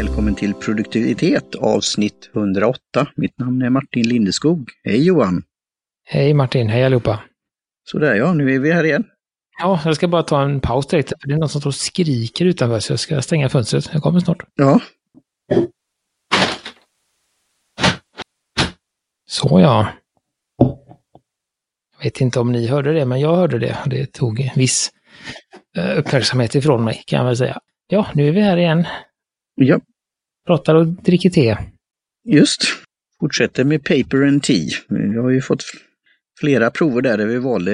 Välkommen till produktivitet avsnitt 108. Mitt namn är Martin Lindeskog. Hej Johan! Hej Martin, hej allihopa! Sådär ja, nu är vi här igen. Ja, jag ska bara ta en paus direkt, för det är någon som står och skriker utanför, så jag ska stänga fönstret. Jag kommer snart. Ja. Så ja. Jag vet inte om ni hörde det, men jag hörde det. Det tog viss eh, uppmärksamhet ifrån mig, kan jag väl säga. Ja, nu är vi här igen. Ja, Pratar och dricker te. just. Fortsätter med paper and tea. Vi har ju fått flera prover där, där vi valde,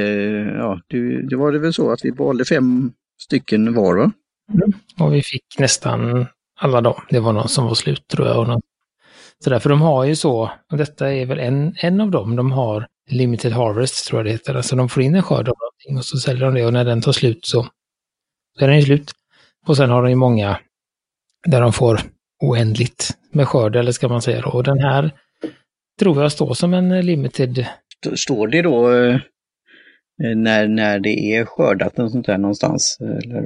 ja, det, det var det väl så att vi valde fem stycken var va? Och vi fick nästan alla dem. Det var någon som var slut tror jag. Och någon... Så därför de har ju så, och detta är väl en, en av dem, de har limited harvest tror jag det heter. Alltså de får in en skörd av någonting och så säljer de det och när den tar slut så, så är den ju slut. Och sen har de ju många där de får oändligt med skörd, eller ska man säga då. Och den här tror jag står som en limited. St- Står det då eh, när, när det är skördat och sånt där någonstans? Eller?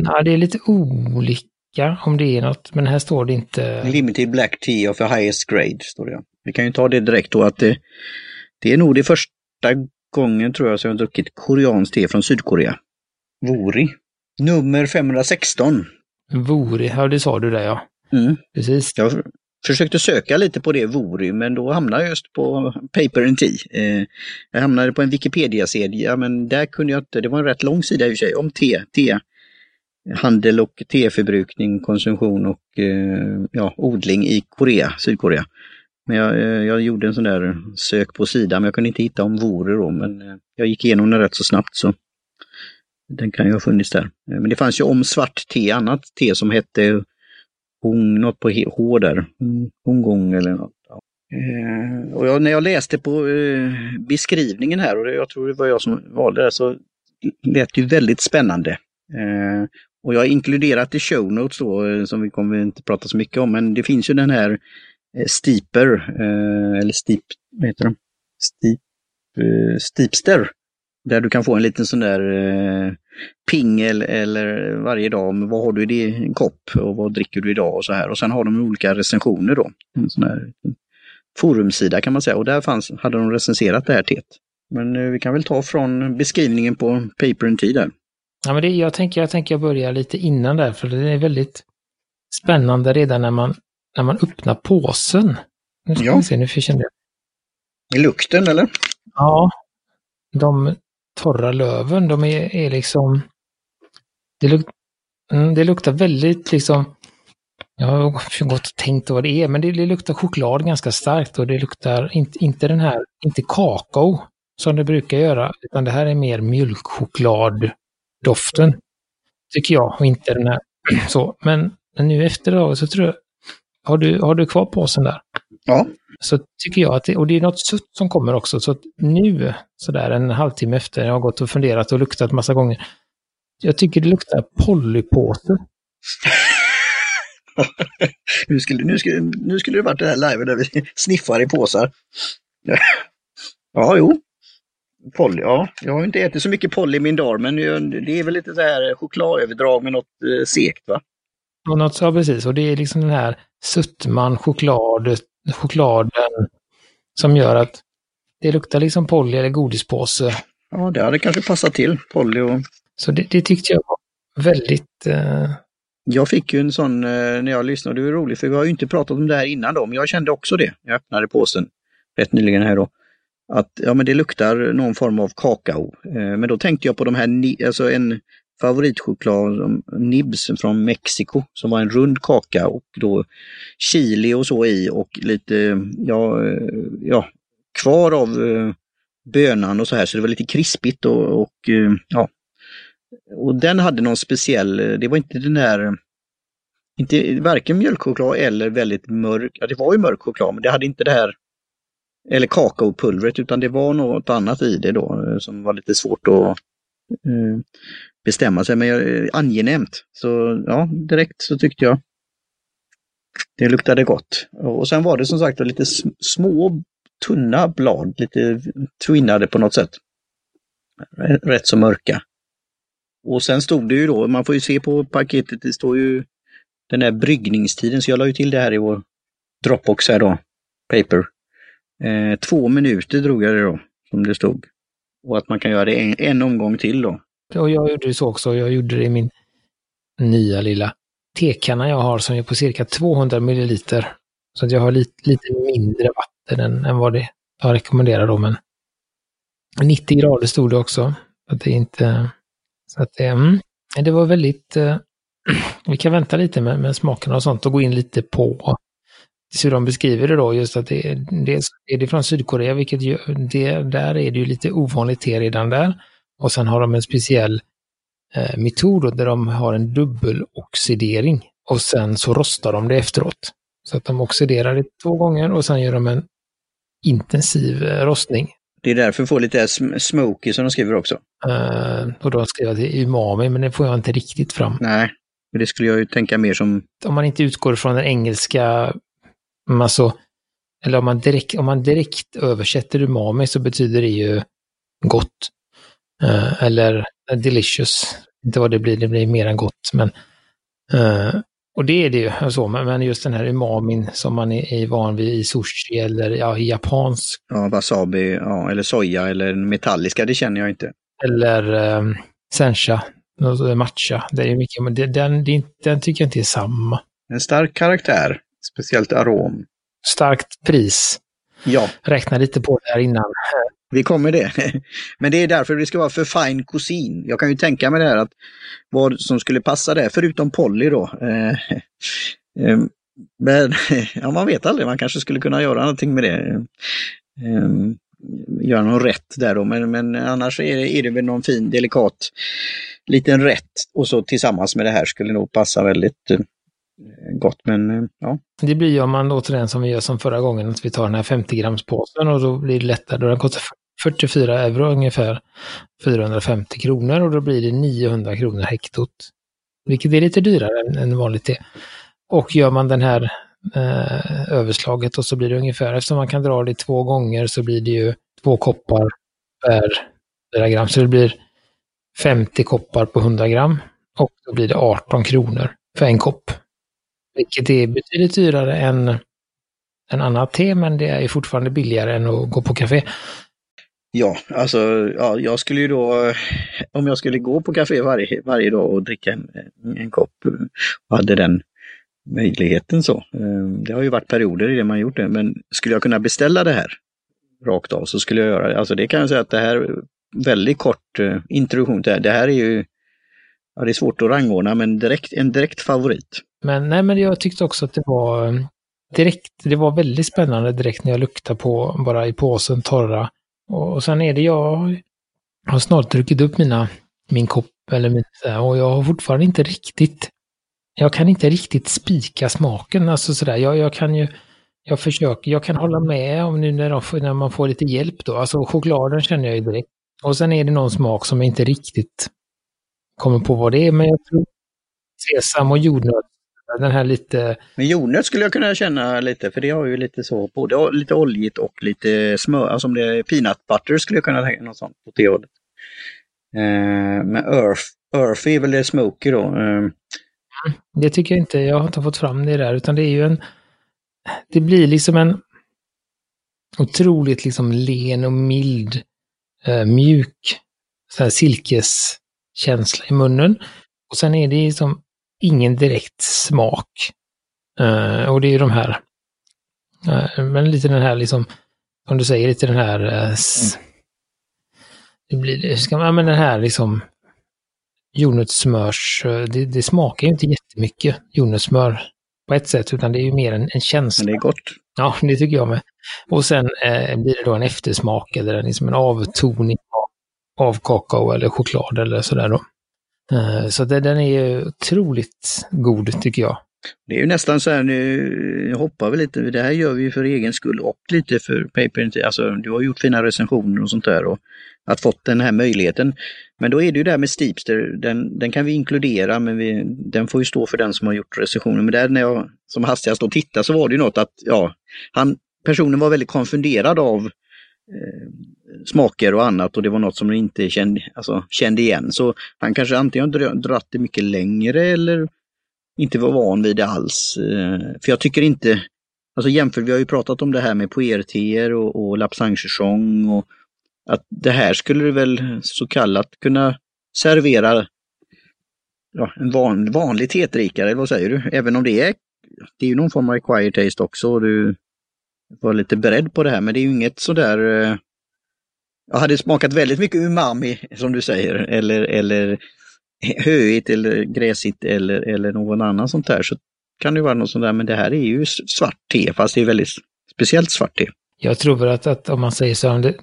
Nej, det är lite olika om det är något, men här står det inte. Limited Black Tea of the highest grade, står det. Vi kan ju ta det direkt då att det, det är nog det första gången tror jag som jag druckit koreanskt te från Sydkorea. Vori. Nummer 516. Vore, ja det sa du där ja. Mm. Precis. Jag försökte söka lite på det Vori, men då hamnade jag just på Paper and Tea. Eh, jag hamnade på en Wikipedia-sida, men där kunde jag inte, det var en rätt lång sida i och för sig, om te, te. Handel och teförbrukning, konsumtion och eh, ja, odling i Korea, Sydkorea. Men jag, eh, jag gjorde en sån där sök på sidan, men jag kunde inte hitta om Vore då, men eh, jag gick igenom den rätt så snabbt så den kan ju ha funnits där. Eh, Men det fanns ju om svart te, annat te som hette Hong, något på H där. Hongkong eller något. Ja. Eh, och jag, när jag läste på eh, beskrivningen här, och det, jag tror det var jag som valde det, så lät det ju väldigt spännande. Eh, och jag har inkluderat i show notes då, eh, som vi kommer inte prata så mycket om, men det finns ju den här eh, Steeper, eh, eller Steep, vad heter de? Steep, eh, Steepster. Där du kan få en liten sån där eh, ping eller, eller varje dag om vad har du i din kopp och vad dricker du idag och så här. Och sen har de olika recensioner då. En sån här forumsida kan man säga och där fanns, hade de recenserat det här teet. Men eh, vi kan väl ta från beskrivningen på Paper and Tea där. Ja, men det, jag, tänker, jag tänker börja lite innan där, för det är väldigt spännande redan när man, när man öppnar påsen. Nu ska Ja. vi se, nu kände jag. I lukten eller? Ja, de torra löven, de är, är liksom... Det, luk, mm, det luktar väldigt liksom... Jag har gått och tänkt vad det är, men det, det luktar choklad ganska starkt och det luktar inte, inte den här, inte kakao som det brukar göra, utan det här är mer mjölkchokladdoften, tycker jag, och inte den här. Så, men nu efteråt så tror jag, har du, har du kvar påsen där? Ja. så tycker jag att det, och det är något sutt som kommer också, så att nu, sådär en halvtimme efter, jag har gått och funderat och luktat massa gånger, jag tycker det luktar polypåse. nu, skulle, nu, skulle, nu skulle det varit det här live där vi sniffar i påsar. Ja, jo. Polly, ja. Jag har inte ätit så mycket Polly i min dag, men det är väl lite så här chokladöverdrag med något eh, sekt va? Och något så, precis, och det är liksom den här suttman, choklad, chokladen som gör att det luktar liksom poly eller godispåse. Ja, det hade kanske passat till, Polly och Så det, det tyckte jag var väldigt... Eh, Jag fick ju en sån eh, när jag lyssnade, det var roligt för vi har ju inte pratat om det här innan då, men jag kände också det. Jag öppnade påsen rätt nyligen här då. Att ja, men det luktar någon form av kakao. Eh, Men då tänkte jag på de här, ni- alltså en favoritchoklad, som Nibs från Mexiko, som var en rund kaka och då chili och så i och lite, ja, eh, ja kvar av eh, bönan och så här, så det var lite krispigt och, och eh, ja. Och den hade någon speciell, det var inte den där inte varken mjölkchoklad eller väldigt mörk, ja det var ju mörk choklad men det hade inte det här, eller kakaopulvret utan det var något annat i det då som var lite svårt att Eh, bestämma sig, men eh, angenämt. Så ja, direkt så tyckte jag det luktade gott. Och sen var det som sagt lite små tunna blad, lite twinnade på något sätt. Rätt så mörka. Och sen stod det ju då, man får ju se på paketet, det står ju den där bryggningstiden, så jag la ju till det här i vår Dropbox här då, paper. Eh, två minuter drog jag det då, som det stod. Och att man kan göra det en, en omgång till då. Och jag gjorde så också. Jag gjorde det i min nya lilla tekanna jag har som är på cirka 200 milliliter. Så att jag har lite, lite mindre vatten än, än vad det jag rekommenderar då. Men 90 grader stod det också. Att det inte... Så att det, mm, det var väldigt... Eh, vi kan vänta lite med, med smakerna och sånt och gå in lite på hur de beskriver det då, just att det, det är det från Sydkorea, vilket ju, det, där är det ju lite ovanligt te redan där. Och sen har de en speciell eh, metod där de har en dubbeloxidering och sen så rostar de det efteråt. Så att de oxiderar det två gånger och sen gör de en intensiv eh, rostning. Det är därför får lite smoky som de skriver också. Uh, och då skriver till umami, men det får jag inte riktigt fram. Nej, men det skulle jag ju tänka mer som... Om man inte utgår från den engelska, alltså, eller om man direkt, om man direkt översätter umami så betyder det ju gott. Uh, eller delicious. Inte vad det blir, det blir mer än gott, men uh, och det är det ju, alltså, men just den här umamin som man är, van vid i sushi eller ja, i japansk. Ja, wasabi, ja, eller soja eller metalliska, det känner jag inte. Eller um, sencha, matcha. Det är mycket, men det, den, det, den tycker jag inte är samma. En stark karaktär, speciellt arom. Starkt pris. Ja. Räkna lite på det här innan. Vi kommer det. Men det är därför det ska vara för fine kusin. Jag kan ju tänka mig det här att vad som skulle passa där, förutom Polly då. Eh, eh, men ja, man vet aldrig, man kanske skulle kunna göra någonting med det. Eh, göra någon rätt där då, men, men annars är det, är det väl någon fin delikat liten rätt och så tillsammans med det här skulle nog passa väldigt Eh, gott. Men eh, ja. Det blir ju om man återigen den som vi gör som förra gången, att vi tar den här 50 grams påsen och då blir det lättare. Den kostar 44 euro ungefär, 450 kronor och då blir det 900 kronor hektot. Vilket är lite dyrare än, än vanligt te. Och gör man den här eh, överslaget och så blir det ungefär, eftersom man kan dra det två gånger så blir det ju två koppar per 4 gram. Så det blir 50 koppar på 100 gram och då blir det 18 kronor för en kopp. Vilket är betydligt dyrare än en annat te, men det är fortfarande billigare än att gå på café. Ja, alltså ja, jag skulle ju då, om jag skulle gå på café varje, varje dag och dricka en, en kopp och hade den möjligheten så. Ehm, det har ju varit perioder i det man gjort det, men skulle jag kunna beställa det här rakt av så skulle jag göra det. Alltså det kan jag säga att det här, väldigt kort eh, introduktion till det här. Det här är ju, ja det är svårt att rangordna, men direkt, en direkt favorit. Men nej, men jag tyckte också att det var eh, direkt, det var väldigt spännande direkt när jag luktade på, bara i påsen, torra och sen är det jag har snart druckit upp mina, min kopp eller min, och jag har fortfarande inte riktigt, jag kan inte riktigt spika smaken. Alltså sådär, jag, jag kan ju, jag försöker, jag kan hålla med om nu när, de, när man får lite hjälp då. Alltså chokladen känner jag ju direkt. Och sen är det någon smak som jag inte riktigt kommer på vad det är, men jag tror sesam och jordnöt den här lite... Men jordnöt skulle jag kunna känna lite, för det har ju lite så, både lite oljigt och lite smör, alltså om det är peanut butter skulle jag kunna tänka något sånt på det hållet. Eh, men earth, earth är väl det smoky då. Eh. Det tycker jag inte, jag har inte fått fram det där, utan det är ju en... Det blir liksom en otroligt liksom len och mild, eh, mjuk så här silkeskänsla i munnen. Och sen är det som ingen direkt smak. Uh, och det är ju de här, uh, men lite den här liksom, som du säger, lite den här, uh, det blir det, ska man, men den här liksom jordnötssmörs, det, det smakar ju inte jättemycket jordnötssmör på ett sätt, utan det är ju mer en, en känsla. Men det är gott. Ja, det tycker jag med. Och sen blir det då en eftersmak eller liksom en avtoning av, av kakao eller choklad eller sådär då. Eh, så det, den är ju otroligt god tycker jag. Det är ju nästan så här, nu hoppar vi lite, det här gör vi för egen skull och lite för Paper Alltså du har gjort fina recensioner och sånt där och att fått den här möjligheten. Men då är det ju det här med Steepster, den, den kan vi inkludera men vi, den får ju stå för den som har gjort recensionen. Men där när jag som hastigast och tittade så var det ju något att, ja, han, personen var väldigt konfunderad av eh, smaker och annat och det var något som de inte kände, alltså, kände igen. Så han kanske antingen har dratt det mycket längre eller inte var van vid det alls. Eh, för jag tycker inte, alltså jämför, vi har ju pratat om det här med puerteer och, och lapsangsäsong och att det här skulle du väl så kallat kunna servera ja, en van, vanlig tetrikare, eller vad säger du? Även om det är, det är ju någon form av acquired taste också. Och du var lite beredd på det här, men det är ju inget sådär eh, jag hade smakat väldigt mycket umami som du säger, eller, eller höigt eller gräsigt eller, eller någon annan sånt där. Så kan det vara något sånt där, men det här är ju svart te, fast det är väldigt speciellt svart te. Jag tror att, att om man säger så, om det,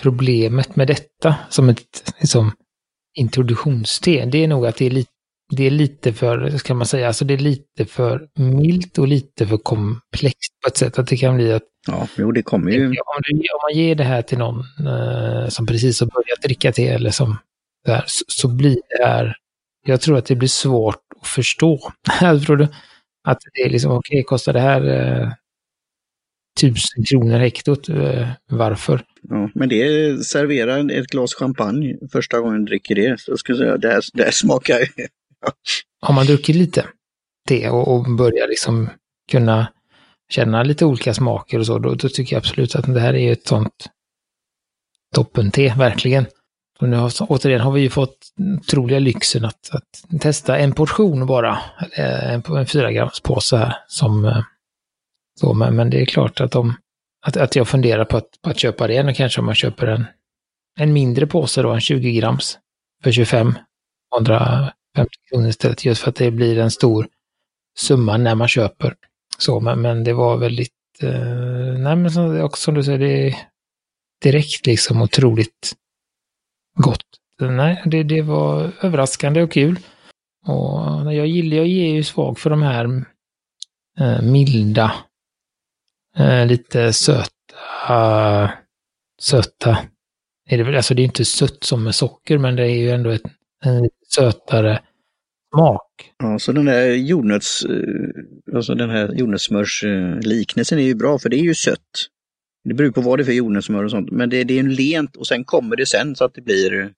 problemet med detta som ett liksom, introduktionste, det är nog att det är lite det är lite för, ska man säga, alltså det är lite för milt och lite för komplext på ett sätt att det kan bli att... Ja, jo det kommer ju... Om, du, om man ger det här till någon eh, som precis har börjat dricka te eller som där, så, så, blir det här... Jag tror att det blir svårt att förstå. jag tror du? Att det är liksom, okej, okay, kostar det här eh, tusen kronor hektot? Eh, varför? Ja, men det serverar ett glas champagne första gången du dricker det. Så ska jag säga, det här, det här smakar har man druckit lite te och, och börjar liksom kunna känna lite olika smaker och så, då, då, tycker jag absolut att det här är ett sånt toppen-te, verkligen. Och nu har, återigen har vi ju fått otroliga lyxen att, att testa en portion bara, eh, en, en 4 grams påse här som eh, så, men, men det är klart att, de, att, att jag funderar på att, på att köpa det, och kanske om man köper en, en mindre påse då, en 20 grams för 25, 100, 50 kronor istället just för att det blir en stor summa när man köper. Så, men, men det var väldigt, eh, nej men som, också som du säger, det är direkt liksom otroligt gott. Nej, det, det var överraskande och kul. Och jag gillar, jag är ju svag för de här eh, milda, eh, lite söta, söta. Är det, väl, alltså det är inte sött som med socker, men det är ju ändå ett, en sötare smak. Ja, så den där jordnöts, eh, alltså den här jordnötssmörsliknelsen är ju bra för det är ju sött. Det beror på vad det är för jordnötssmör och sånt, men det, det är en lent och sen kommer det sen så att det blir,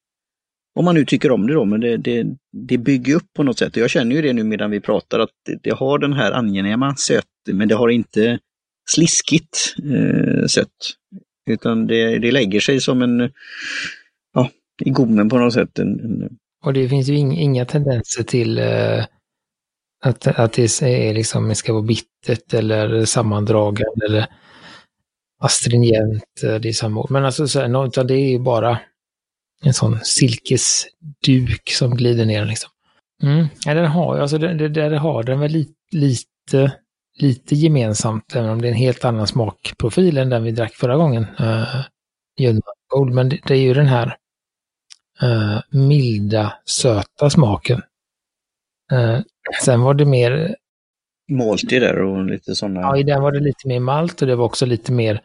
om man nu tycker om det då, men det, det, det bygger upp på något sätt. Jag känner ju det nu medan vi pratar att det, det har den här angenäma söt, men det har inte sliskigt eh, sött. Utan det, det lägger sig som en, ja, i gommen på något sätt. En, en och det finns ju inga tendenser till eh, att, att det är liksom, ska vara bittert eller sammandragande eller astringent. Eh, det är samma Men alltså, så här, utan det är ju bara en sån silkesduk som glider ner liksom. Mm. Ja, den har, alltså, det, det, där har den väl lite, lite, lite gemensamt, även om det är en helt annan smakprofil än den vi drack förra gången. Uh, Gold, men det, det, är ju den här uh, milda, söta smaken. Uh, sen var det mer... Malty där och lite sådana... Ja, i den var det lite mer malt och det var också lite mer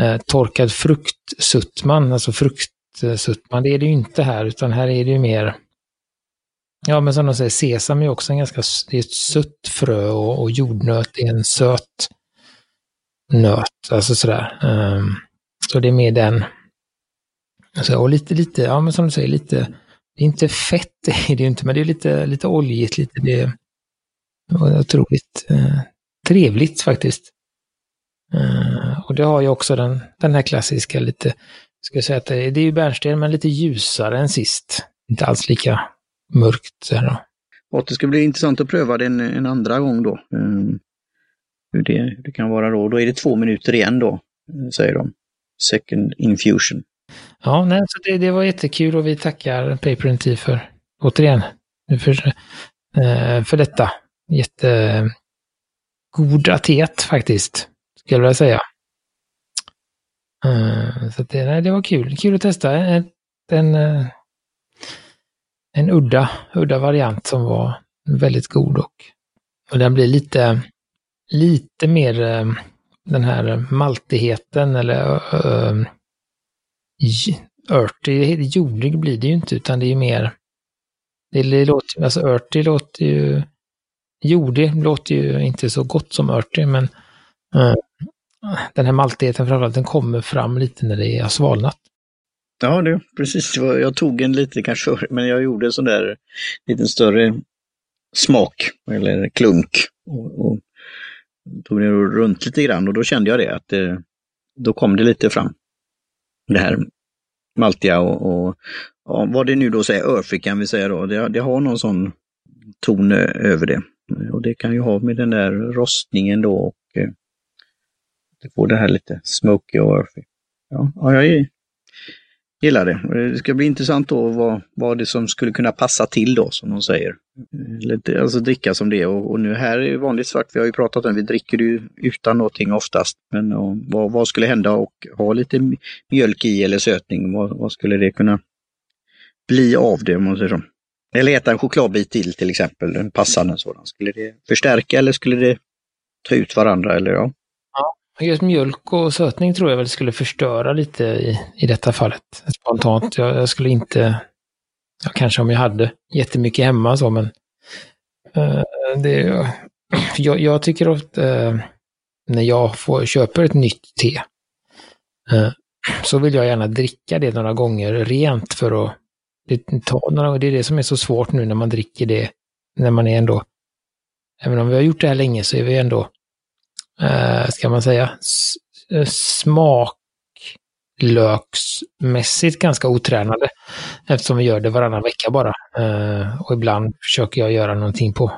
uh, torkad fruktsuttman, alltså fruktsuttman. Det är det ju inte här, utan här är det ju mer... Ja, men som de säger, sesam är också en ganska... Det är ett sött frö och, och jordnöt är en söt nöt, alltså sådär. Um, så det är mer den Alltså, och lite, lite, ja men som du säger, lite, det är inte fett det är det ju inte, men det är lite, lite oljigt, lite det. var otroligt eh, trevligt faktiskt. Eh, och det har ju också den, den här klassiska lite, ska jag säga att det, det är ju bärnsten men lite ljusare än sist. Inte alls lika mörkt. Så här och det ska bli intressant att pröva det en, en andra gång då. Um, hur, det, hur det kan vara då. Då är det två minuter igen då, eh, säger de. Second infusion. Ja, nej, så det, det var jättekul och vi tackar Paper Tea för, återigen, för, eh, för detta. Jättegod atet faktiskt, skulle jag vilja säga. Eh, så det, nej, det var kul. Kul att testa en, en, eh, en udda, udda variant som var väldigt god och, och den blir lite, lite mer den här maltigheten eller uh, Örtig, jordig blir det ju inte, utan det är ju mer... Det, låter, alltså örtig låter ju... Jordig låter ju inte så gott som örtig, men uh, den här maltigheten framförallt, den kommer fram lite när det är svalnat. Ja, det, precis. Jag tog en lite kanske, men jag gjorde en sån där liten större smak eller klunk. Och, och tog den runt lite grann och då kände jag det att det, då kom det lite fram. Det här maltiga och, och ja, vad det nu då säger, örfik kan vi säga då, det, det har någon sån ton eh, över det. Och det kan ju ha med den där rostningen då och eh, det får det här lite smoky och örfig. Ja, ja jag gillar det. Det ska bli intressant då vad, vad det som skulle kunna passa till då, som de säger. Lite, alltså dricka som det och, och nu här är vanligt svart, vi har ju pratat om, vi dricker ju utan någonting oftast. Men och, vad, vad skulle hända och ha lite mjölk i eller sötning, vad, vad skulle det kunna bli av det om man säger så? Eller äta en chokladbit till till exempel, en passande sådan. Skulle det förstärka eller skulle det ta ut varandra? Eller, ja. Just mjölk och sötning tror jag väl skulle förstöra lite i, i detta fallet. Spontant. Jag, jag skulle inte, ja, kanske om jag hade jättemycket hemma så, men uh, det, jag, jag tycker att uh, när jag får, köper ett nytt te uh, så vill jag gärna dricka det några gånger rent för att det, ta några, det är det som är så svårt nu när man dricker det, när man är ändå, även om vi har gjort det här länge så är vi ändå, eh, ska man säga, eh, smaklöksmässigt ganska otränade. Eftersom vi gör det varannan vecka bara. Eh, och ibland försöker jag göra någonting på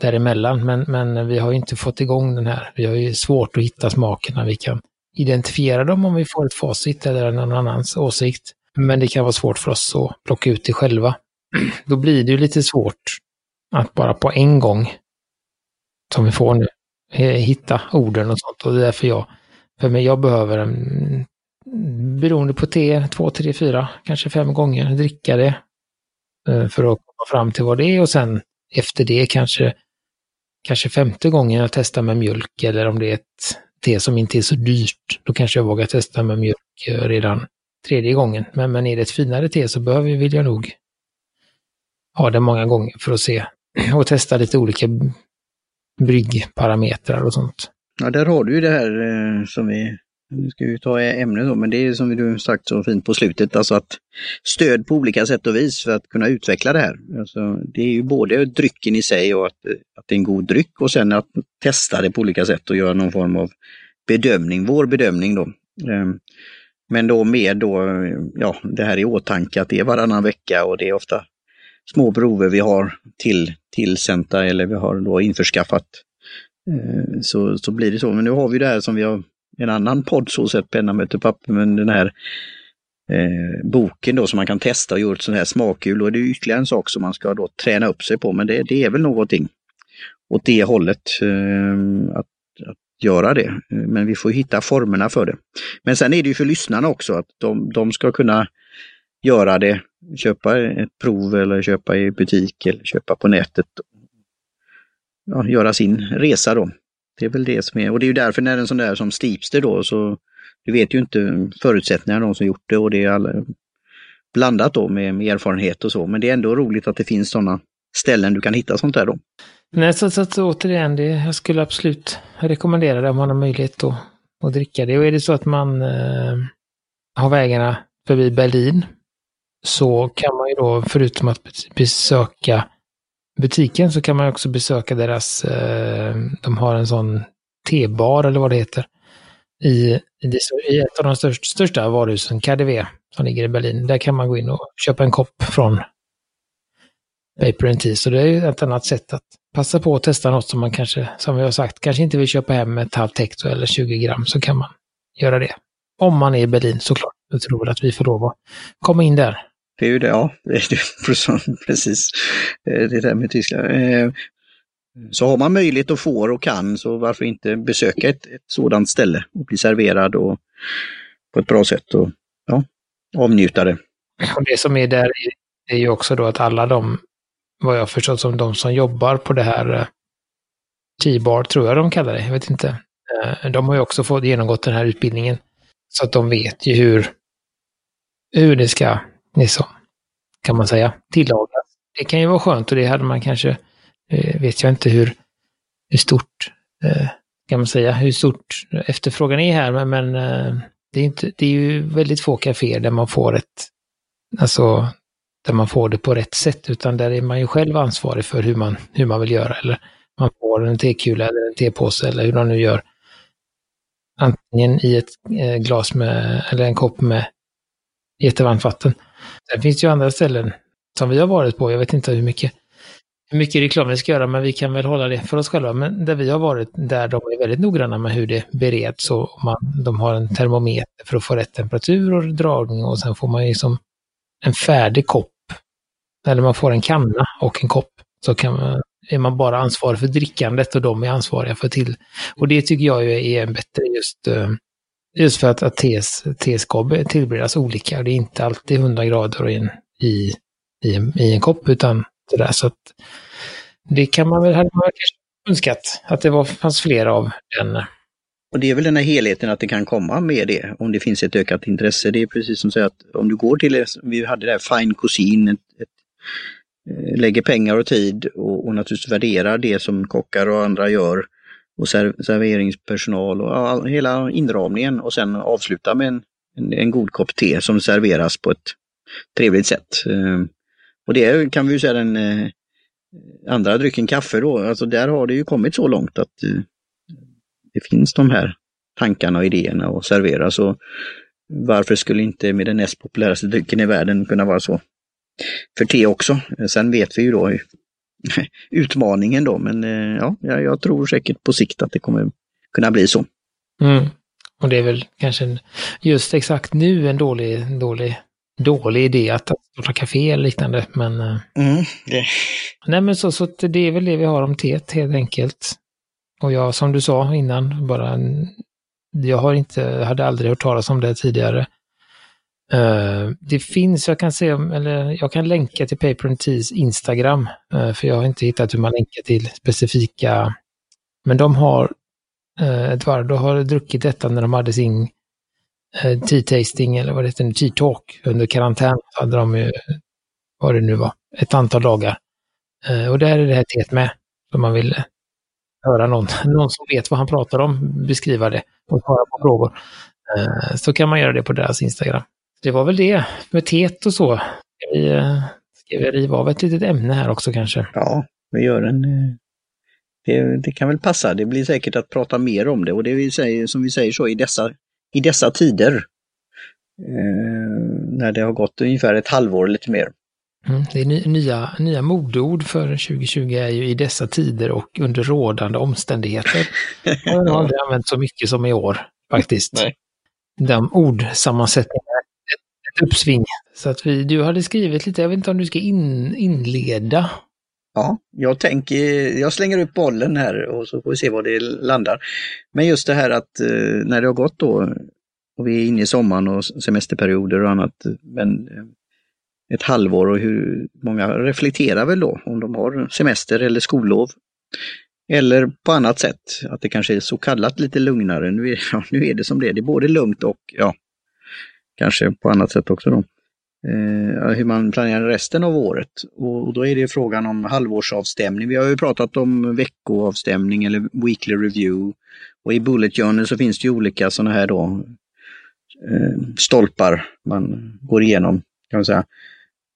däremellan. Men, men vi har ju inte fått igång den här. Vi har ju svårt att hitta smakerna. Vi kan identifiera dem om vi får ett facit eller någon annans åsikt. Men det kan vara svårt för oss att plocka ut det själva. Då blir det ju lite svårt att bara på en gång, som vi får nu, Eh, hitta orden och sånt. Och det är därför jag, för mig, jag behöver en, beroende på te, två, tre, fyra, kanske fem gånger, dricka det. Eh, för att komma fram till vad det är och sen efter det kanske, kanske femte gången jag testar med mjölk eller om det är ett te som inte är så dyrt, då kanske jag vågar testa med mjölk eh, redan tredje gången. Men, men är det ett finare te så behöver vill jag nog ha det många gånger för att se och testa lite olika bryggparametrar och sånt. Ja, där har du ju det här eh, som vi, nu ska vi ta ämnet då, men det är som du sagt så fint på slutet, alltså att stöd på olika sätt och vis för att kunna utveckla det här. Alltså, det är ju både drycken i sig och att, att det är en god dryck och sen att testa det på olika sätt och göra någon form av bedömning, vår bedömning då. Eh, men då med då, ja, det här i åtanke att det är varannan vecka och det är ofta små prover vi har till, tillsänta eller vi har då införskaffat. Eh, så, så blir det så. Men nu har vi det här som vi har en annan podd så sett, penna möter papper, men den här eh, boken då som man kan testa och göra ett sånt här smakhjul. Och det är ytterligare en sak som man ska då träna upp sig på, men det, det är väl någonting åt det hållet. Eh, att göra det. Eh, men vi får hitta formerna för det. Men sen är det ju för lyssnarna också att de, de ska kunna göra det, köpa ett prov eller köpa i butik eller köpa på nätet. Ja, göra sin resa då. Det är väl det som är, och det är ju därför när en sån där som Steepster då, så du vet ju inte förutsättningarna de som gjort det och det är alla, blandat då med, med erfarenhet och så. Men det är ändå roligt att det finns sådana ställen du kan hitta sånt där då. Nej, så, så, så återigen, det, jag skulle absolut rekommendera det om man har möjlighet att, att dricka det. Och är det så att man eh, har vägarna förbi Berlin så kan man ju då, förutom att besöka butiken, så kan man också besöka deras, eh, de har en sån tebar eller vad det heter, i, i, ett av de största, största varuhusen, KDV, som ligger i Berlin. Där kan man gå in och köpa en kopp från Paper and Tea. Så det är ju ett annat sätt att passa på att testa något som man kanske, som vi har sagt, kanske inte vill köpa hem ett halvt hekto eller 20 gram så kan man göra det. Om man är i Berlin såklart. Jag tror väl att vi får lov att komma in där. Det är ju det, ja. Det är det, precis. Det där med Tyskland. Eh, så har man möjlighet och får och kan, så varför inte besöka ett, ett sådant ställe och bli serverad och på ett bra sätt och ja, avnjuta det. Och det som är där är ju också då att alla de vad jag förstått som de som jobbar på det här eh, T-bar, tror jag de kallar det, jag vet inte. Eh, de har ju också fått genomgått den här utbildningen. Så att de vet ju hur, hur det ska, liksom, kan man säga, tillagas. Det kan ju vara skönt och det hade man kanske, eh, vet jag inte hur, hur stort, eh, kan man säga, hur stort efterfrågan är här, men, men eh, det, är inte, det är ju väldigt få kaféer där man får ett, alltså där man får det på rätt sätt, utan där är man ju själv ansvarig för hur man, hur man vill göra. Eller man får en tekula eller en tepåse eller hur man nu gör. Antingen i ett eh, glas med, eller en kopp med jättevarmt vatten. Sen finns det ju andra ställen som vi har varit på, jag vet inte hur mycket, hur mycket reklam vi ska göra, men vi kan väl hålla det för oss själva. Men där vi har varit, där de är väldigt noggranna med hur det bereds och man, de har en termometer för att få rätt temperatur och dragning och sen får man ju som en färdig kopp, eller man får en kanna och en kopp. Så kan man, är man bara ansvarig för drickandet och de är ansvariga för till. Och det tycker jag är en bättre just, eh, just för att, att te, ska tillberedas olika. Det är inte alltid 100 grader i en, i, i, en, i en kopp, utan det där. Så att det kan man väl, hade man kanske önskat att det var, fanns fler av den. Och det är väl den här helheten att det kan komma med det, om det finns ett ökat intresse. Det är precis som så att om du går till, vi hade det här Fine Cuisine, ett, ett, eh, lägger pengar och tid och, och naturligtvis värderar det som kockar och andra gör och serveringspersonal och all, hela inramningen och sen avsluta med en, en, en, god kopp te som serveras på ett trevligt sätt. Eh, och det kan vi ju säga den eh, andra drycken kaffe då, alltså där har det ju kommit så långt att eh, det finns de här tankarna och idéerna att servera. Så varför skulle inte med den näst populäraste drycken i världen kunna vara så för te också? Sen vet vi ju då utmaningen då, men eh, ja, jag tror säkert på sikt att det kommer kunna bli så. Mm. Och det är väl kanske just exakt nu en dålig, dålig dålig idé att starta café eller liknande. Men, eh, mm, det. Nej, men så, så det är väl det vi har om teet helt enkelt. Och jag, som du sa innan, bara jag har inte, hade aldrig hört talas om det tidigare. Uh, det finns, jag kan se, eller jag kan länka till Paper and Teas Instagram, uh, för jag har inte hittat hur man länkar till specifika, men de har eh, uh, Eduardo har druckit detta när de hade sin uh, tea tasting eller vad det heter, tea talk under karantän. Hade de ju, vad det nu var, ett antal dagar. Och där är det här teet med. Om man vill höra någon, någon som vet vad han pratar om beskriva det och svara på frågor. Så kan man göra det på deras Instagram. Det var väl det med teet och så. Ska vi, eh, ska vi riva av ett litet ämne här också kanske? Ja, vi gör en eh, det, det, kan väl passa. Det blir säkert att prata mer om det och det vi säger, som vi säger så i dessa i dessa tider. Eh, när det har gått ungefär ett halvår lite mer. Mm, det är ny, nya, nya modeord för 2020 är ju i dessa tider och under rådande omständigheter. Jag har aldrig använt så mycket som i år faktiskt. Nej. De ordsammansättningarna, ett, uppsving. Så att vi, du hade skrivit lite, jag vet inte om du ska in, inleda Ja, jag tänker, jag slänger upp bollen här och så får vi se var det landar. Men just det här att eh, när det har gått då och vi är inne i sommaren och semesterperioder och annat, men eh, ett halvår och hur många reflekterar väl då om de har semester eller skollov. Eller på annat sätt, att det kanske är så kallat lite lugnare. Nu är, ja, nu är det som det är, det är både lugnt och ja, kanske på annat sätt också då eh, hur man planerar resten av året. Och, och, då är det frågan om halvårsavstämning. Vi har ju pratat om veckoavstämning eller weekly review. Och i Bullet Journal så finns det ju olika sådana här då eh, stolpar man går igenom. kan man säga.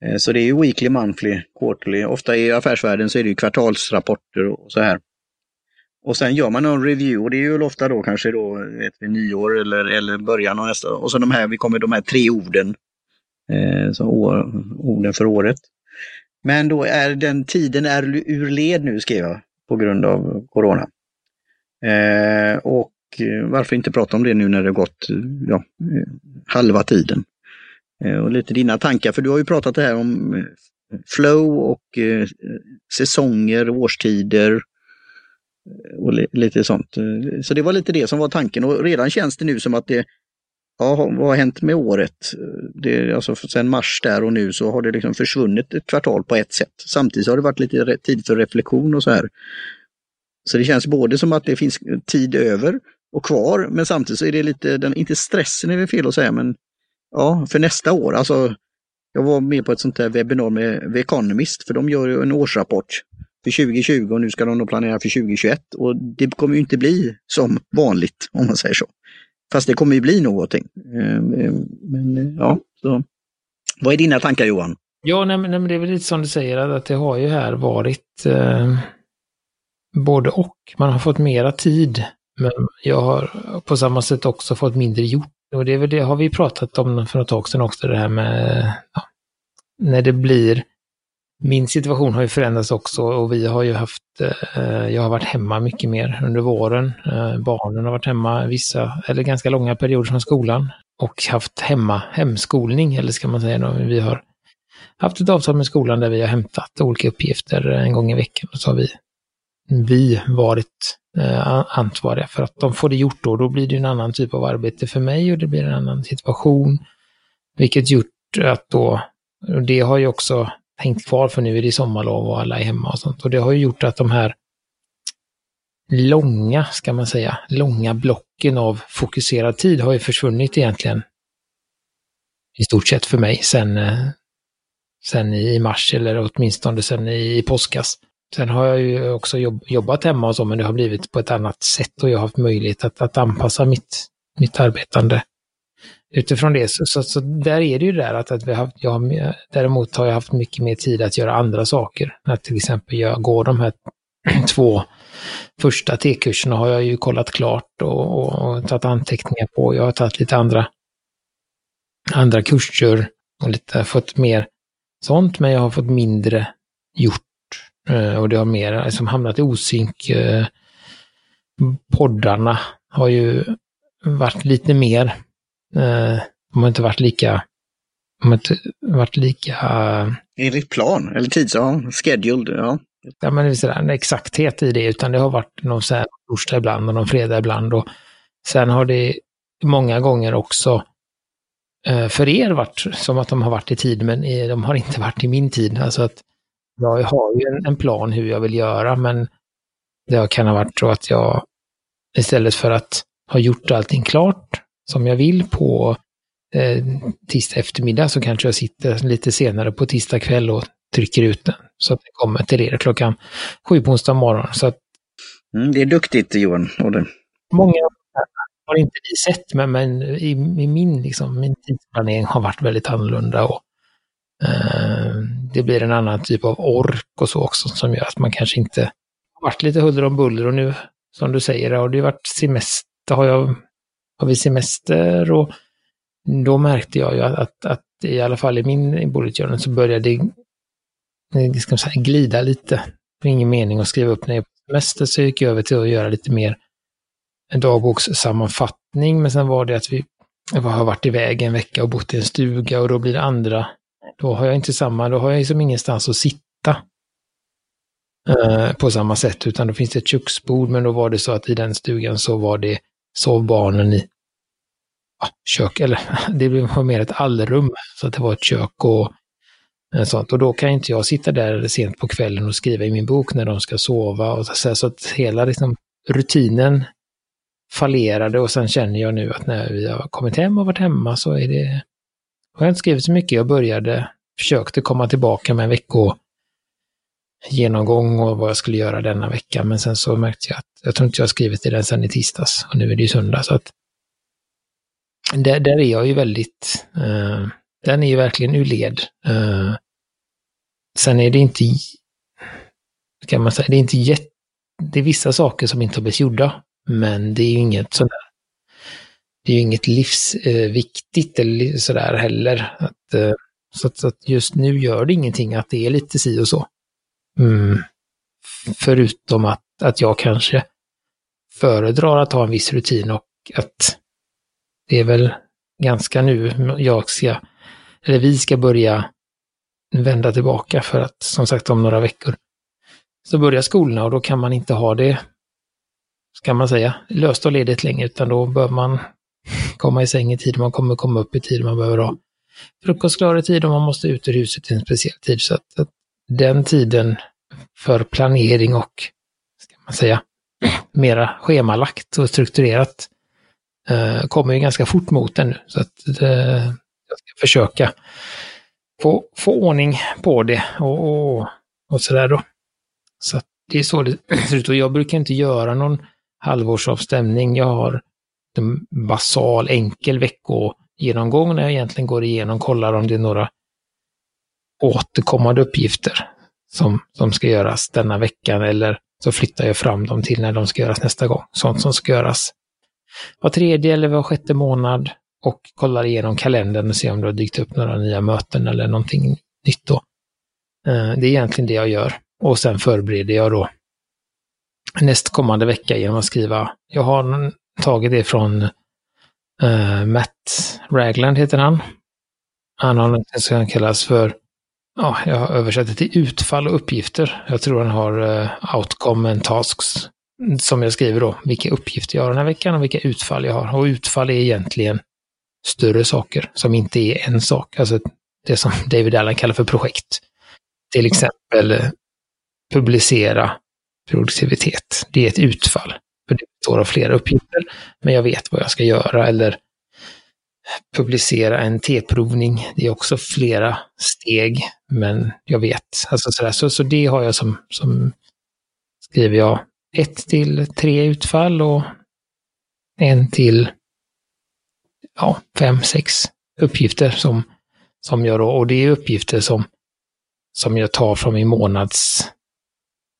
Eh, så det är ju weekly, monthly, quarterly. Ofta i affärsvärlden så är det ju kvartalsrapporter och så här. Och sen gör man en review och det är ju ofta då kanske då vet nyår eller, eller början av nästa. Och så de här, vi kommer de här tre orden eh, så år, orden för året. Men då är den tiden är ur led nu, skrev jag, på grund av Corona. Eh, och varför inte prata om det nu när det gått ja, halva tiden? Eh, och lite dina tankar, för du har ju pratat det här om eh, flow och eh, säsonger, årstider Eh, och lite sånt. Eh, så det var lite det som var tanken och redan känns det nu som att det Ja, vad har hänt med året? Eh, det, alltså sen mars där och nu så har det liksom försvunnit ett kvartal på ett sätt. Samtidigt har det varit lite tid för reflektion och så här. Så det känns både som att det finns tid över och kvar, men samtidigt så är det lite, den, inte stressen är väl fel att säga, men ja, för nästa år. Alltså, jag var med på ett sånt här webbinar med The Economist, för de gör ju en årsrapport för 2020 och nu ska de nog planera för 2021 och det kommer ju inte bli som vanligt om man säger så. Fast det kommer ju bli någonting. Ehm, ehm, men eh, ja, så. Vad är dina tankar Johan? Ja, nej, men det är väl lite som du säger, att det har ju här varit eh, både och. Man har fått mera tid, men jag har på samma sätt också fått mindre gjort. Och det är väl det har vi pratat om för ett tag sedan också, det här med ja, när det blir min situation har ju förändrats också och vi har ju haft, eh, jag har varit hemma mycket mer under våren. Eh, barnen har varit hemma vissa, eller ganska långa perioder från skolan och haft hemma, hemskolning, eller ska man säga. Då. Vi har haft ett avtal med skolan där vi har hämtat olika uppgifter en gång i veckan och så har vi, vi varit eh, ansvariga för att de får det gjort då. Då blir det en annan typ av arbete för mig och det blir en annan situation. Vilket gjort att då, och det har ju också hängt kvar för nu är det sommarlov och alla är hemma och sånt. Och det har ju gjort att de här långa, ska man säga, långa blocken av fokuserad tid har ju försvunnit egentligen. I stort sett för mig sen, eh, sen i mars eller åtminstone sen i påskas. Sen har jag ju också jobb, jobbat hemma och så, men det har blivit på ett annat sätt och jag har haft möjlighet att, att anpassa mitt, mitt arbetande utifrån det. Så, så, så, där är det ju där att, att vi har, jag, däremot har jag haft mycket mer tid att göra andra saker. Att till exempel jag går de här två första T-kurserna har jag ju kollat klart och, och, och tagit anteckningar på. Jag har tagit lite andra, andra kurser och lite fått mer sånt, men jag har fått mindre gjort. Eh, och det har mer liksom hamnat i osynk. Eh, poddarna har ju varit lite mer Eh, de har inte varit lika... De har inte varit lika... Enligt plan, eller tids... Ja, scheduled, ja. Ja, men det vill säga en exakthet i det, utan det har varit någon så här torsdag ibland och någon fredag ibland. Och sen har det många gånger också eh, för er varit som att de har varit i tid, men de har inte varit i min tid. Alltså att jag har ju en, en plan hur jag vill göra, men det kan ha varit så att jag istället för att ha gjort allting klart som jag vill på eh, tisdag eftermiddag så kanske jag sitter lite senare på tisdag kväll och trycker ut den. Så att det kommer till er klockan sju på onsdag morgon. Så att, mm, det är duktigt Johan. Och det... Många har inte vi sett, men, men i, i, min, liksom, min tidsplanering har varit väldigt annorlunda. Och, eh, det blir en annan typ av ork och så också som gör att man kanske inte har varit lite huller om buller och nu, som du säger, har det varit semester, har jag har vi semester och då märkte jag ju att, att, att i alla fall i min bullet journal så började det ska säga, glida lite. Det var ingen mening att skriva upp när jag på semester så gick jag över till att göra lite mer en dagbokssammanfattning. Men sen var det att vi jag har varit iväg en vecka och bott i en stuga och då blir det andra. Då har jag inte samma, då har jag liksom ingenstans att sitta eh, på samma sätt, utan då finns det ett köksbord, men då var det så att i den stugan så var det sov barnen i ja, kök, eller det var mer ett allrum, så att det var ett kök och eh, sånt. Och då kan inte jag sitta där sent på kvällen och skriva i min bok när de ska sova. Och så, så att hela liksom, rutinen fallerade och sen känner jag nu att när vi har kommit hem och varit hemma så är det... Jag har inte skrivit så mycket. Jag började, försökte komma tillbaka med en vecko genomgång och vad jag skulle göra denna vecka. Men sen så märkte jag att jag tror inte jag har skrivit i den sen i tisdags och nu är det ju söndag. Så att där, där är jag ju väldigt, eh, den är ju verkligen ur led. Eh, sen är det inte, kan man säga, det är inte jätte, det är vissa saker som inte har blivit gjorda, men det är ju inget sådär, det är ju inget livsviktigt eller sådär heller. Att, eh, så, att, så att just nu gör det ingenting att det är lite si och så. Mm. Förutom att, att jag kanske föredrar att ha en viss rutin och att det är väl ganska nu jag ska, eller vi ska börja vända tillbaka för att som sagt om några veckor så börjar skolorna och då kan man inte ha det, ska man säga, löst och ledigt längre utan då bör man komma i säng i tid, man kommer komma upp i tid, man behöver ha frukost klar i tid och man måste ut ur huset i en speciell tid. Så att, att den tiden för planering och, ska man säga, mera schemalagt och strukturerat eh, kommer ju ganska fort mot den nu. Så att eh, jag ska försöka få, få ordning på det och, och, och sådär då. Så det är så det ser ut. Och jag brukar inte göra någon halvårsavstämning. Jag har en basal enkel veckogenomgång när jag egentligen går igenom, kollar om det är några återkommande uppgifter som, som ska göras denna veckan eller så flyttar jag fram dem till när de ska göras nästa gång. Sånt som ska göras var tredje eller var sjätte månad och kollar igenom kalendern och ser om det har dykt upp några nya möten eller någonting nytt då. Eh, det är egentligen det jag gör. Och sen förbereder jag då nästkommande vecka genom att skriva. Jag har tagit det från uh, Matt Ragland heter han. Han har något som kallas för, ja, jag har översatt det till utfall och uppgifter. Jag tror han har uh, outcome and tasks. Som jag skriver då, vilka uppgifter jag har den här veckan och vilka utfall jag har. Och utfall är egentligen större saker som inte är en sak. Alltså det som David Allen kallar för projekt. Till exempel eh, publicera produktivitet. Det är ett utfall. För det består av flera uppgifter, men jag vet vad jag ska göra. Eller publicera en T-provning. Det är också flera steg, men jag vet. Alltså sådär. Så, så det har jag som, som skriver jag ett till tre utfall och en till ja, fem, sex uppgifter som, som jag då, och det är uppgifter som, som jag tar från min månads,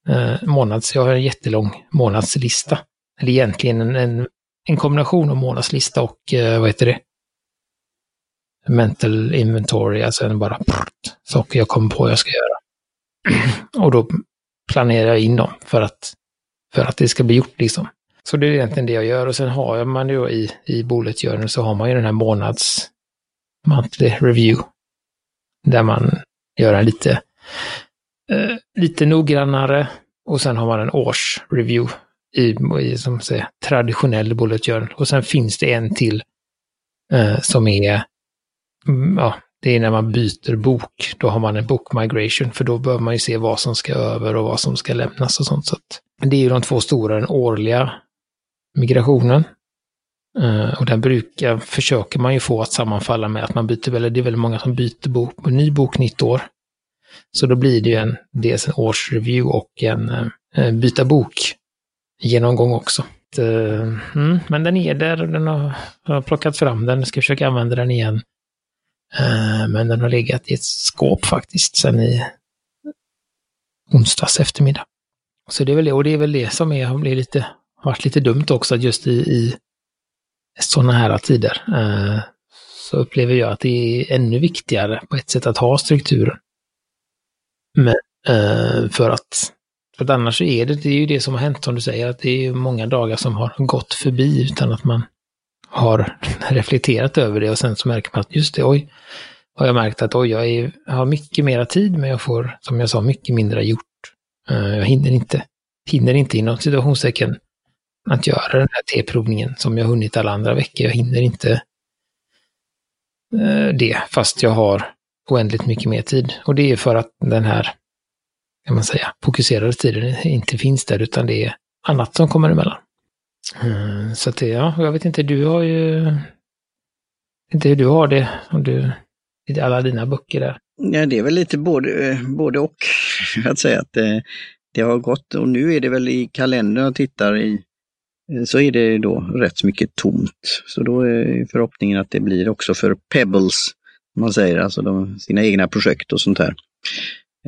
eh, månads, jag har en jättelång månadslista. Eller egentligen en, en, en kombination av månadslista och, eh, vad heter det? Mental inventory, alltså en bara prrt, saker jag kommer på jag ska göra. och då planerar jag in dem för att, för att det ska bli gjort liksom. Så det är egentligen det jag gör och sen har man ju i, i Bullet Journal så har man ju den här månads monthly review. Där man gör en lite, eh, lite noggrannare och sen har man en års review i, i som säger, traditionell Bullet Journal. Och sen finns det en till eh, som är, Mm, ja, det är när man byter bok. Då har man en book migration, för då behöver man ju se vad som ska över och vad som ska lämnas och sånt. Så det är ju de två stora, den årliga migrationen. Uh, och den brukar, försöker man ju få att sammanfalla med att man byter, eller det är väldigt många som byter bok, en ny bok nytt år. Så då blir det ju en, dels en årsreview och en uh, byta bok genomgång också. Uh, mm, men den är där, den har, har plockat fram den, ska försöka använda den igen. Eh, men den har legat i ett skåp faktiskt sen i onsdags eftermiddag. Så det är väl det, och det är väl det som är, blir lite varit lite dumt också att just i, i sådana här tider eh, så upplever jag att det är ännu viktigare på ett sätt att ha strukturen. Men eh, för att för att annars är det, det är ju det som har hänt som du säger, att det är många dagar som har gått förbi utan att man har reflekterat över det och sen så märker man att just det, oj, har jag märkt att oj, jag är, har mycket mera tid men jag får, som jag sa, mycket mindre gjort. Eh, jag hinner inte, hinner inte inom situationstecken att göra den här T-provningen som jag hunnit alla andra veckor. Jag hinner inte eh, det, fast jag har oändligt mycket mer tid. Och det är för att den här, kan man säga, fokuserade tiden inte finns där, utan det är annat som kommer emellan. Mm, så att det, ja, jag vet inte, du har ju, inte hur du har det, om du, i alla dina böcker där. Ja, det är väl lite både, eh, både och, att säga att det, det har gått och nu är det väl i kalendern jag tittar i så är det då rätt mycket tomt. Så då är förhoppningen att det blir också för Pebbles, man säger, alltså de, sina egna projekt och sånt här.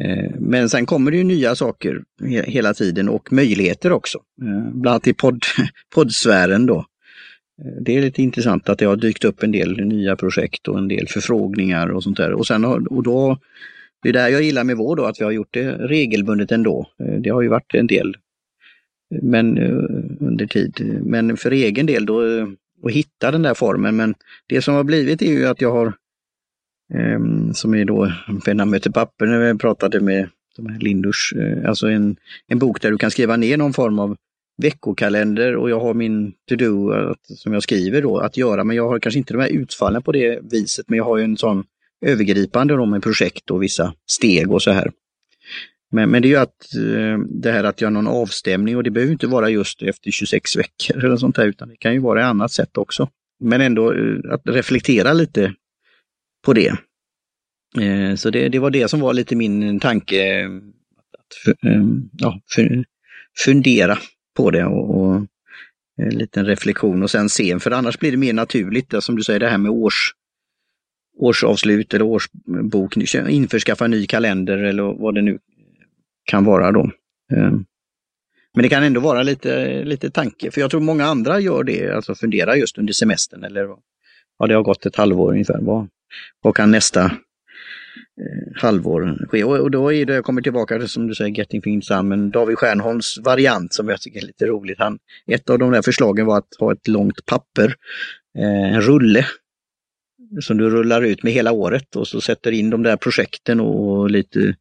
Eh, men sen kommer det ju nya saker hela tiden och möjligheter också. Eh, bland annat i podd, poddsfären då. Eh, det är lite intressant att det har dykt upp en del nya projekt och en del förfrågningar och sånt där. Och, sen och då, det är det här jag gillar med vår då, att vi har gjort det regelbundet ändå. Det har ju varit en del men under tid. Men för egen del då att hitta den där formen. Men det som har blivit är ju att jag har, Ehm, som är då Penna möter papper, när vi pratade med de här eh, alltså en, en bok där du kan skriva ner någon form av veckokalender och jag har min to-do som jag skriver då att göra, men jag har kanske inte de här utfallen på det viset, men jag har ju en sån övergripande då med projekt och vissa steg och så här. Men, men det är ju att eh, det här att göra någon avstämning och det behöver inte vara just efter 26 veckor eller sånt där, utan det kan ju vara ett annat sätt också. Men ändå eh, att reflektera lite på det. Eh, så det, det var det som var lite min tanke, att eh, ja, fundera på det och, och en liten reflektion och sen se, för annars blir det mer naturligt, som du säger, det här med års årsavslut eller årsbok, införskaffa en ny kalender eller vad det nu kan vara då. Men det kan ändå vara lite, lite tanke, för jag tror många andra gör det, alltså funderar just under semestern eller ja, det har gått ett halvår ungefär. Vad, vad kan nästa eh, halvår ske? Och, och, då är det, jag kommer tillbaka till som du säger, Getting Things Done, men David Stjernholms variant som jag tycker är lite roligt. Han, ett av de där förslagen var att ha ett långt papper, eh, en rulle som du rullar ut med hela året och så sätter in de där projekten och lite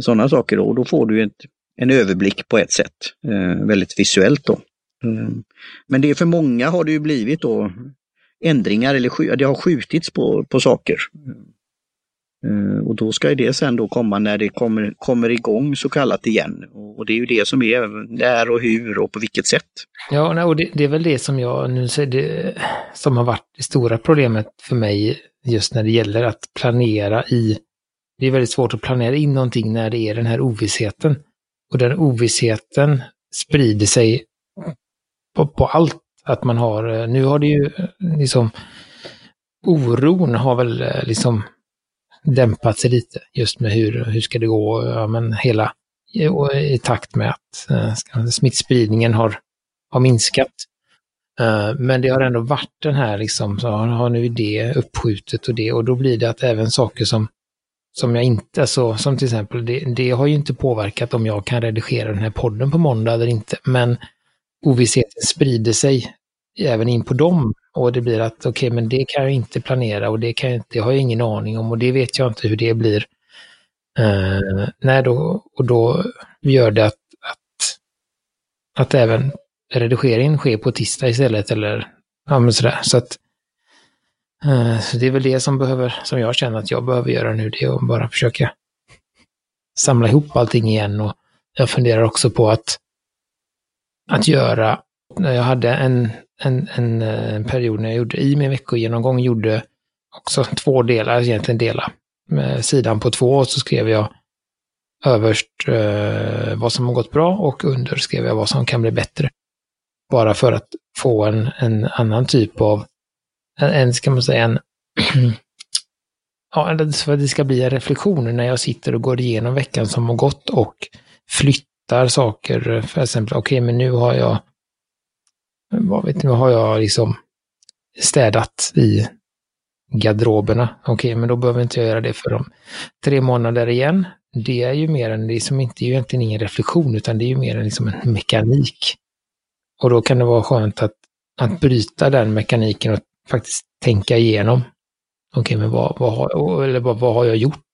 sådana saker. Och då får du ett, en överblick på ett sätt, eh, väldigt visuellt då. Mm. Men det är för många har det ju blivit då ändringar eller det har skjutits på, på saker. Eh, och då ska det sen då komma när det kommer, kommer igång så kallat igen. Och, och det är ju det som är när och hur och på vilket sätt. Ja, och det, det är väl det som jag nu säger, det, som har varit det stora problemet för mig just när det gäller att planera i det är väldigt svårt att planera in någonting när det är den här ovissheten. Och den ovissheten sprider sig på, på allt. Att man har, eh, nu har det ju eh, liksom, oron har väl eh, liksom dämpat sig lite just med hur, hur ska det gå, ja, men hela i, takt med att eh, smittspridningen har, har minskat. Uh, men det har ändå varit den här liksom, så har nu det uppskjutet och det och då blir det att även saker som som jag inte, så, som till exempel, det, det, har ju inte påverkat om jag kan redigera den här podden på måndag eller inte, men ovissheten sprider sig även in på dem och det blir att okej, okay, men det kan jag inte planera och det, kan jag, det har jag ingen aning om och det vet jag inte hur det blir. Uh, nej, då, och då gör det att, att, att även redigeringen sker på tisdag istället eller ja, men sådär. Så att uh, så det är väl det som behöver, som jag känner att jag behöver göra nu, det är att bara försöka samla ihop allting igen och jag funderar också på att, att göra, jag hade en, en, en, en period när jag gjorde i min veckogenomgång, gjorde också två delar, egentligen dela med sidan på två och så skrev jag överst eh, vad som har gått bra och under skrev jag vad som kan bli bättre. Bara för att få en, en annan typ av en, en ska man säga, en ja, för att det ska bli en reflektion när jag sitter och går igenom veckan som har gått och flyttar saker. För exempel, okej, okay, men nu har jag, vad vet ni, nu har jag liksom städat i garderoberna. Okej, okay, men då behöver inte jag göra det för om Tre månader igen. Det är ju mer en, det är som inte, det är ju egentligen ingen reflektion, utan det är ju mer en, liksom en mekanik. Och då kan det vara skönt att, att bryta den mekaniken och faktiskt tänka igenom. Okej, okay, men vad, vad, har, eller vad, vad har jag gjort?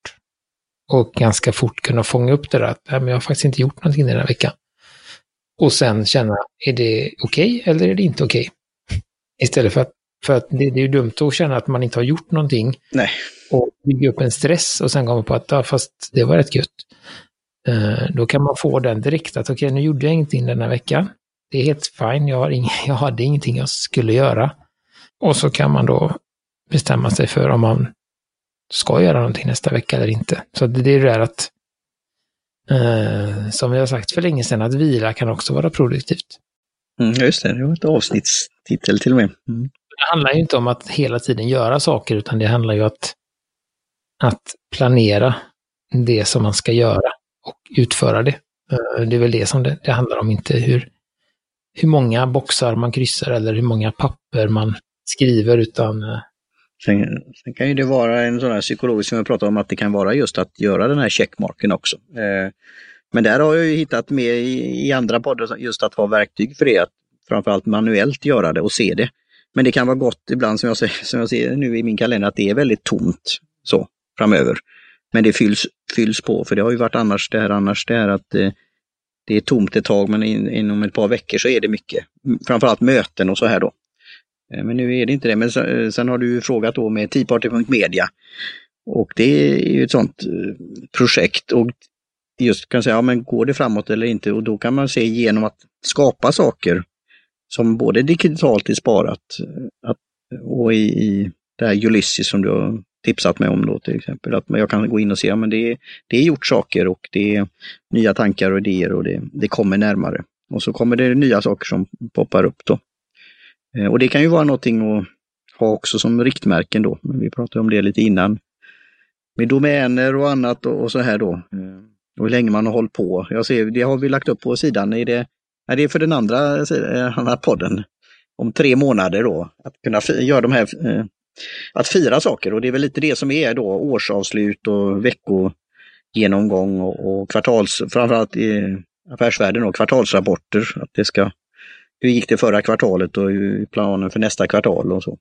Och ganska fort kunna fånga upp det där att nej, men jag har faktiskt inte gjort någonting den här veckan. Och sen känna, är det okej okay, eller är det inte okej? Okay? Istället för att, för att det, det, är ju dumt att känna att man inte har gjort någonting. Nej. Och bygga upp en stress och sen komma på att, ja, fast det var rätt gött. Uh, då kan man få den direkt att, okej, okay, nu gjorde jag ingenting den här veckan. Det är helt fine, jag, har ing, jag hade ingenting jag skulle göra. Och så kan man då bestämma sig för om man ska göra någonting nästa vecka eller inte. Så det är det där att, eh, som vi har sagt för länge sedan, att vila kan också vara produktivt. Mm, just det, det var ett avsnittstitel till och med. Mm. Det handlar ju inte om att hela tiden göra saker, utan det handlar ju om att, att planera det som man ska göra och utföra det. Eh, det är väl det som det, det handlar om, inte hur, hur många boxar man kryssar eller hur många papper man skriver utan... Sen, sen, kan ju det vara en sån här psykologisk som jag pratade om att det kan vara just att göra den här checkmarken också. Eh, men där har jag ju hittat med i, i andra poddar just att ha verktyg för det, att framförallt manuellt göra det och se det. Men det kan vara gott ibland som jag, ser, som jag ser nu i min kalender att det är väldigt tomt så framöver. Men det fylls, fylls på, för det har ju varit annars det här, annars det här att eh, det är tomt ett tag men in, inom ett par veckor så är det mycket. Framförallt möten och så här då. Eh, men nu är det inte det. Men eh, sen har du frågat då med Teaparty.media. Och det är ju ett sånt eh, projekt. Och just kan säga, ja men går det framåt eller inte? Och då kan man se genom att skapa saker som både digitalt är sparat att, och i, i det här Ulysses som du har tipsat mig om då till exempel. Att jag kan gå in och se, ja men det, det är gjort saker och det är nya tankar och idéer och det, det kommer närmare. Och så kommer det nya saker som poppar upp då. Eh, och det kan ju vara någonting att ha också som riktmärken då. Men vi pratade om det lite innan. Med domäner och annat och, och så här då. Eh, och hur länge man har hållit på. Jag ser, det har vi lagt upp på sidan. Är det, är det för den andra, eh, andra podden? Om tre månader då. Att kunna göra de här, att fira saker och det är väl lite det som är då årsavslut och veckogenomgång och, och kvartals, framförallt i affärsvärlden och kvartalsrapporter. Att det ska, hur gick det förra kvartalet och planen för nästa kvartal och så.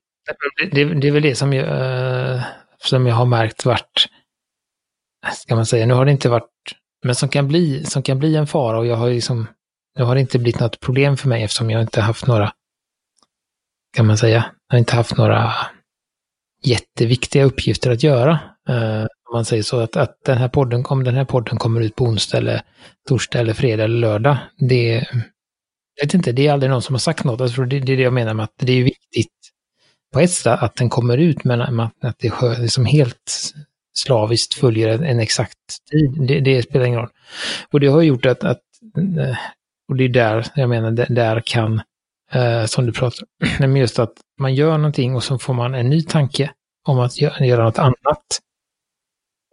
Det, det, det är väl det som jag, som jag har märkt vart, ska man säga, nu har det inte varit men som kan bli, som kan bli en fara och jag har liksom, nu har det inte blivit något problem för mig eftersom jag inte haft några, kan man säga, jag har inte haft några jätteviktiga uppgifter att göra. Uh, om man säger så att, att den här podden, kom, den här podden kommer ut på onsdag eller torsdag eller fredag eller lördag, det, jag vet inte, det är aldrig någon som har sagt något. Alltså det, det är det jag menar med att det är viktigt på ett sätt att den kommer ut, men att det är liksom helt slaviskt följer en exakt tid. Det, det, spelar ingen roll. Och det har gjort att, att eh, och det är där, jag menar, där kan, eh, som du pratar om, just att man gör någonting och så får man en ny tanke om att göra, göra något annat.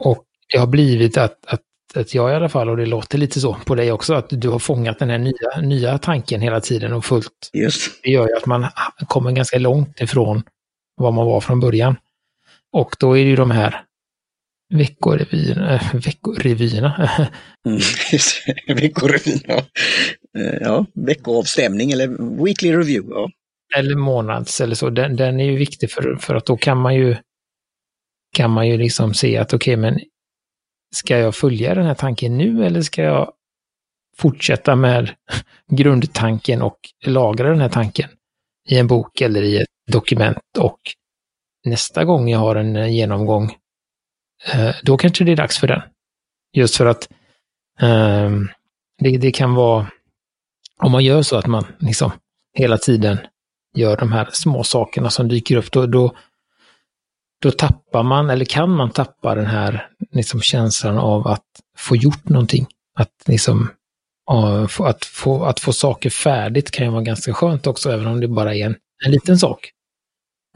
Och det har blivit att, att, att jag i alla fall, och det låter lite så på dig också, att du har fångat den här nya, nya tanken hela tiden och fullt. Just. Det gör ju att man kommer ganska långt ifrån vad man var från början. Och då är det ju de här veckorevyerna. Äh, veckorevyerna. mm, veckorevyerna. Eh, ja, veckoavstämning eller weekly review. Ja. Eller månads eller så. Den, den är ju viktig för, för att då kan man ju kan man ju liksom se att okej, okay, men ska jag följa den här tanken nu eller ska jag fortsätta med grundtanken och lagra den här tanken i en bok eller i ett dokument och nästa gång jag har en genomgång eh, då kanske det är dags för den. Just för att um, det, det, kan vara, om man gör så att man liksom hela tiden gör de här små sakerna som dyker upp, då, då, då tappar man, eller kan man tappa den här liksom, känslan av att få gjort någonting. Att liksom, att få, att få saker färdigt kan ju vara ganska skönt också, även om det bara är en, en liten sak.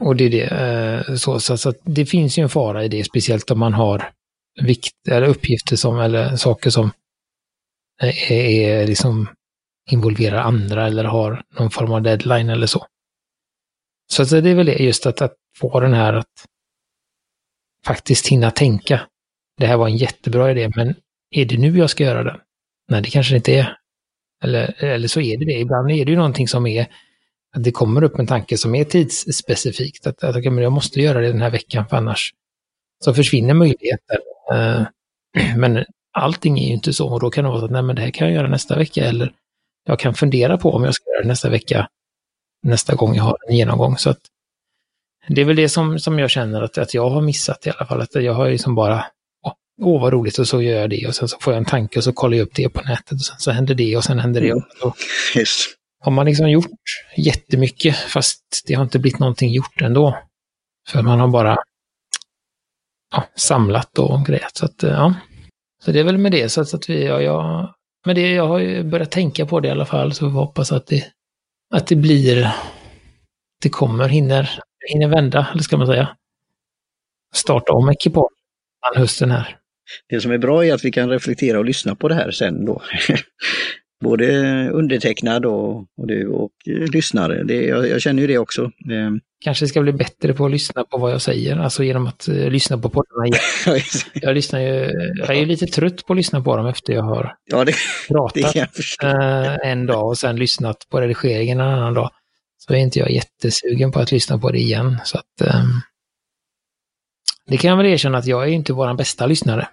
Och det är det. Eh, så, så, så det finns ju en fara i det, speciellt om man har vikt, eller uppgifter som, eller saker som eh, är, är liksom involverar andra eller har någon form av deadline eller så. Så det är väl det, just att, att få den här att faktiskt hinna tänka. Det här var en jättebra idé, men är det nu jag ska göra den? Nej, det kanske det inte är. Eller, eller så är det det. Ibland är det ju någonting som är att det kommer upp en tanke som är tidsspecifikt. Att, att jag måste göra det den här veckan, för annars så försvinner möjligheten. Eh, men allting är ju inte så och då kan det vara så att nej, men det här kan jag göra nästa vecka eller jag kan fundera på om jag ska göra det nästa vecka, nästa gång jag har en genomgång. Så att det är väl det som, som jag känner att, att jag har missat i alla fall. Att jag har liksom bara, åh, vad roligt och så gör jag det och sen så får jag en tanke och så kollar jag upp det på nätet och sen så händer det och sen händer det. Och, och, har man liksom gjort jättemycket fast det har inte blivit någonting gjort ändå. För man har bara ja, samlat och grejat. Så, att, ja. så det är väl med det. Så att, så att vi, ja, jag, med det, jag har ju börjat tänka på det i alla fall, så vi hoppas att det, att det blir, det kommer, hinner, hinner vända, eller ska man säga. Starta om ekipage hösten här. Det som är bra är att vi kan reflektera och lyssna på det här sen då. både undertecknad och, och du och eh, lyssnare. Det, jag, jag, känner ju det också. Kanske ska bli bättre på att lyssna på vad jag säger, alltså genom att uh, lyssna på poddarna. jag lyssnar ju, jag är ju lite trött på att lyssna på dem efter jag har ja, det, pratat det uh, en dag och sen lyssnat på redigeringen en annan dag. Så är inte jag jättesugen på att lyssna på det igen. Så att, um, det kan jag väl erkänna att jag är inte vår bästa lyssnare.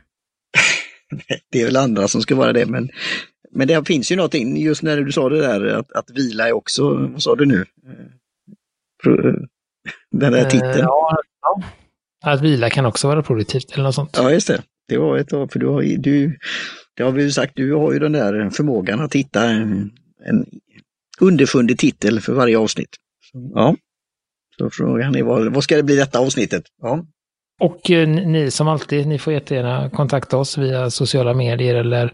det är väl andra som ska vara det, men men det finns ju någonting, just när du sa det där att, att vila är också, vad sa du nu? Den där titeln. Ja, ja, att vila kan också vara produktivt eller något sånt. Ja, just det. Det var ett för du har du, det har vi ju sagt, du har ju den där förmågan att hitta en, en underfundig titel för varje avsnitt. Ja. Så frågan är vad, vad ska det bli detta avsnittet? Ja. Och eh, ni som alltid, ni får jättegärna kontakta oss via sociala medier eller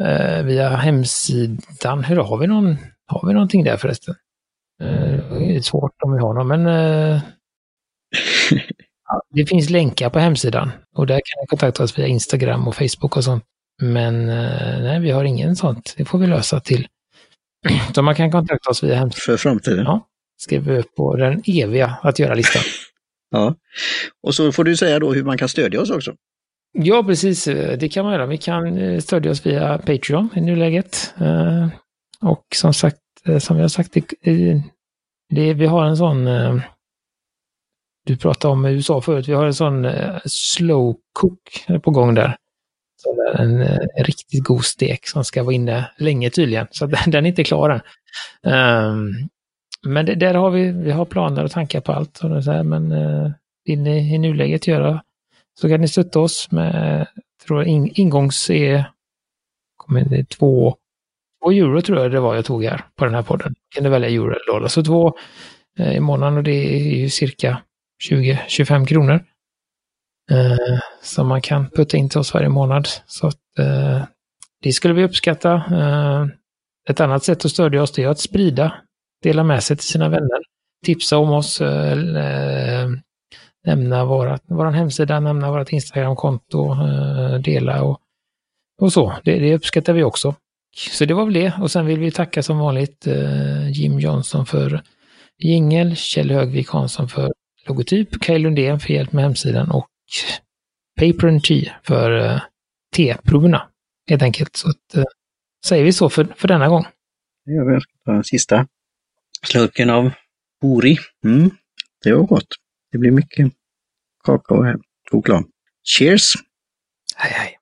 eh, via hemsidan. Hur har vi någon? Har vi någonting där förresten? Det är svårt om vi har någon, men ja, det finns länkar på hemsidan och där kan ni kontakta oss via Instagram och Facebook och sånt. Men nej, vi har ingen sånt. Det får vi lösa till. Så man kan kontakta oss via hemsidan. För framtiden? Ja, skriver vi upp på den eviga att göra-listan. ja, och så får du säga då hur man kan stödja oss också. Ja, precis. Det kan man göra. Vi kan stödja oss via Patreon i nuläget. Och som sagt, som vi har sagt, det, vi har en sån... Du pratade om USA förut. Vi har en sån slow cook på gång där. En, en riktigt god stek som ska vara inne länge tydligen. Så den är inte klar än. Ehm, men det, där har vi, vi har planer och tankar på allt. Och så här, men eh, vill ni i nuläget göra så kan ni stötta oss med, tror jag, in, ingångs är, kommer det, två, två euro tror jag det var jag tog här på den här podden. Kan du välja euro eller dollar. Så två eh, i månaden och det är ju cirka 20-25 kronor. Eh, som man kan putta in till oss varje månad. Så att, eh, det skulle vi uppskatta. Eh, ett annat sätt att stödja oss det är att sprida, dela med sig till sina vänner, tipsa om oss, eh, eh nämna vårat, vår hemsida, nämna vårt Instagramkonto, eh, dela och, och så. Det, det, uppskattar vi också. Så det var väl det. Och sen vill vi tacka som vanligt eh, Jim Johnson för jingel, Kjell Högvik Hansson för logotyp, Kaj Lundén för hjälp med hemsidan och Paper and Tea för eh, T-proverna. Helt enkelt. Så att, eh, säger vi så för, för denna gång. Det gör vi. Jag ska ta den sista slurken av Ori. Mm, det var gott. Det blir mycket kakao här. Choklad. Cheers! Hej hej!